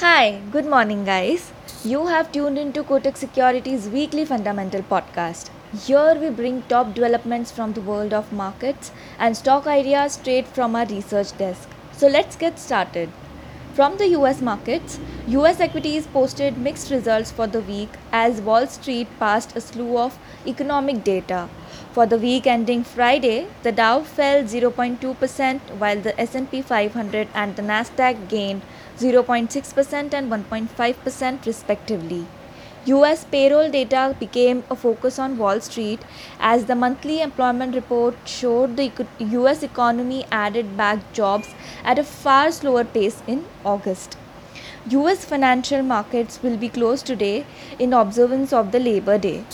Hi, good morning, guys. You have tuned into Kotak Securities weekly fundamental podcast. Here we bring top developments from the world of markets and stock ideas straight from our research desk. So let's get started. From the US markets, US equities posted mixed results for the week as Wall Street passed a slew of economic data. For the week ending Friday, the Dow fell 0.2% while the S&P 500 and the Nasdaq gained 0.6% and 1.5% respectively. US payroll data became a focus on Wall Street as the monthly employment report showed the US economy added back jobs at a far slower pace in August. US financial markets will be closed today in observance of the Labor Day.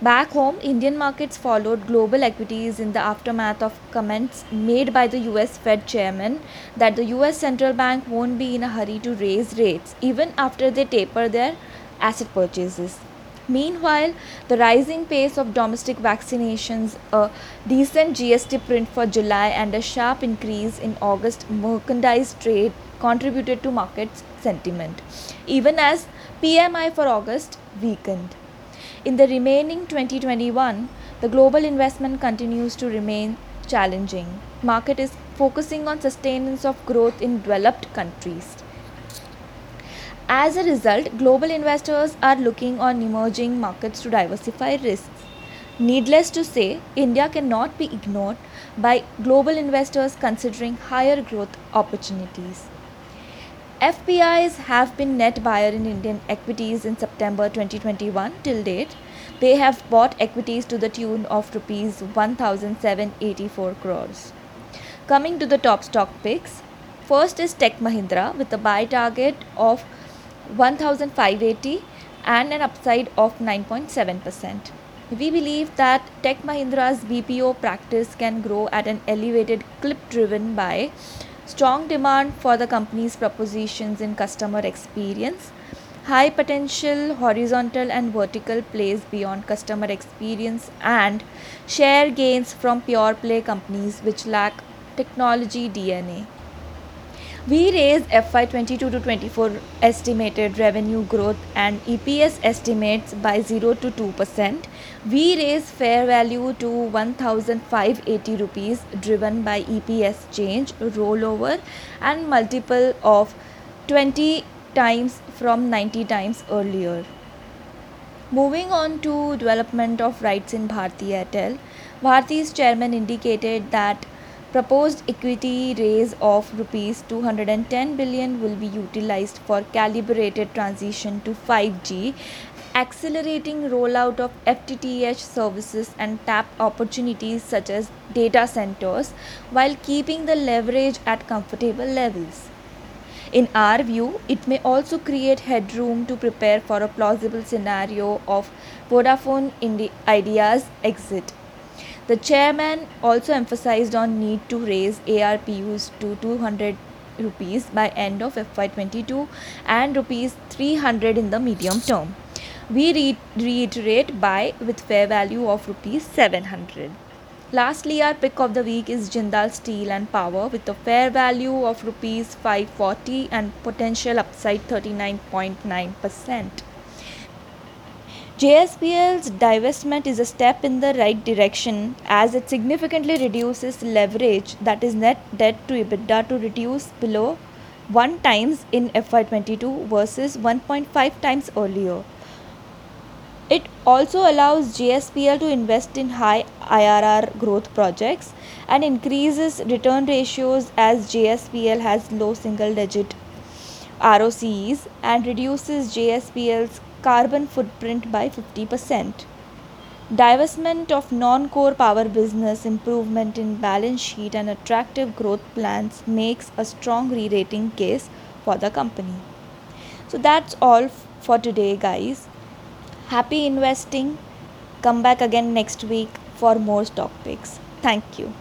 Back home, Indian markets followed global equities in the aftermath of comments made by the US Fed chairman that the US central bank won't be in a hurry to raise rates even after they taper their asset purchases. Meanwhile, the rising pace of domestic vaccinations, a decent GST print for July, and a sharp increase in August merchandise trade contributed to market sentiment, even as PMI for August weakened. In the remaining 2021, the global investment continues to remain challenging. Market is focusing on sustenance of growth in developed countries. As a result, global investors are looking on emerging markets to diversify risks. Needless to say, India cannot be ignored by global investors considering higher growth opportunities. FPIs have been net buyer in Indian equities in September 2021 till date. They have bought equities to the tune of rupees 1784 crores. Coming to the top stock picks, first is Tech Mahindra with a buy target of 1580 and an upside of 9.7%. We believe that Tech Mahindra's BPO practice can grow at an elevated clip driven by strong demand for the company's propositions in customer experience, high potential horizontal and vertical plays beyond customer experience, and share gains from pure play companies which lack technology DNA. We raised FY 22 to 24 estimated revenue growth and EPS estimates by 0 to 2%. We raised fair value to 1580 rupees driven by EPS change, rollover and multiple of 20 times from 90 times earlier. Moving on to development of rights in Bharti Airtel, Bharti's chairman indicated that Proposed equity raise of rupees 210 billion will be utilized for calibrated transition to 5G, accelerating rollout of FTTH services and tap opportunities such as data centers while keeping the leverage at comfortable levels. In our view, it may also create headroom to prepare for a plausible scenario of Vodafone Idea's exit. The chairman also emphasized on need to raise ARPUs to 200 rupees by end of FY22 and rupees 300 in the medium term. We re- reiterate buy with fair value of rupees 700. Lastly, our pick of the week is Jindal Steel and Power with a fair value of rupees 540 and potential upside 39.9%. JSPL's divestment is a step in the right direction as it significantly reduces leverage that is net debt to EBITDA to reduce below 1 times in FY22 versus 1.5 times earlier. It also allows JSPL to invest in high IRR growth projects and increases return ratios as JSPL has low single digit ROCEs and reduces JSPL's carbon footprint by 50%. Divestment of non core power business, improvement in balance sheet, and attractive growth plans makes a strong re rating case for the company. So that's all for today, guys. Happy investing. Come back again next week for more stock picks. Thank you.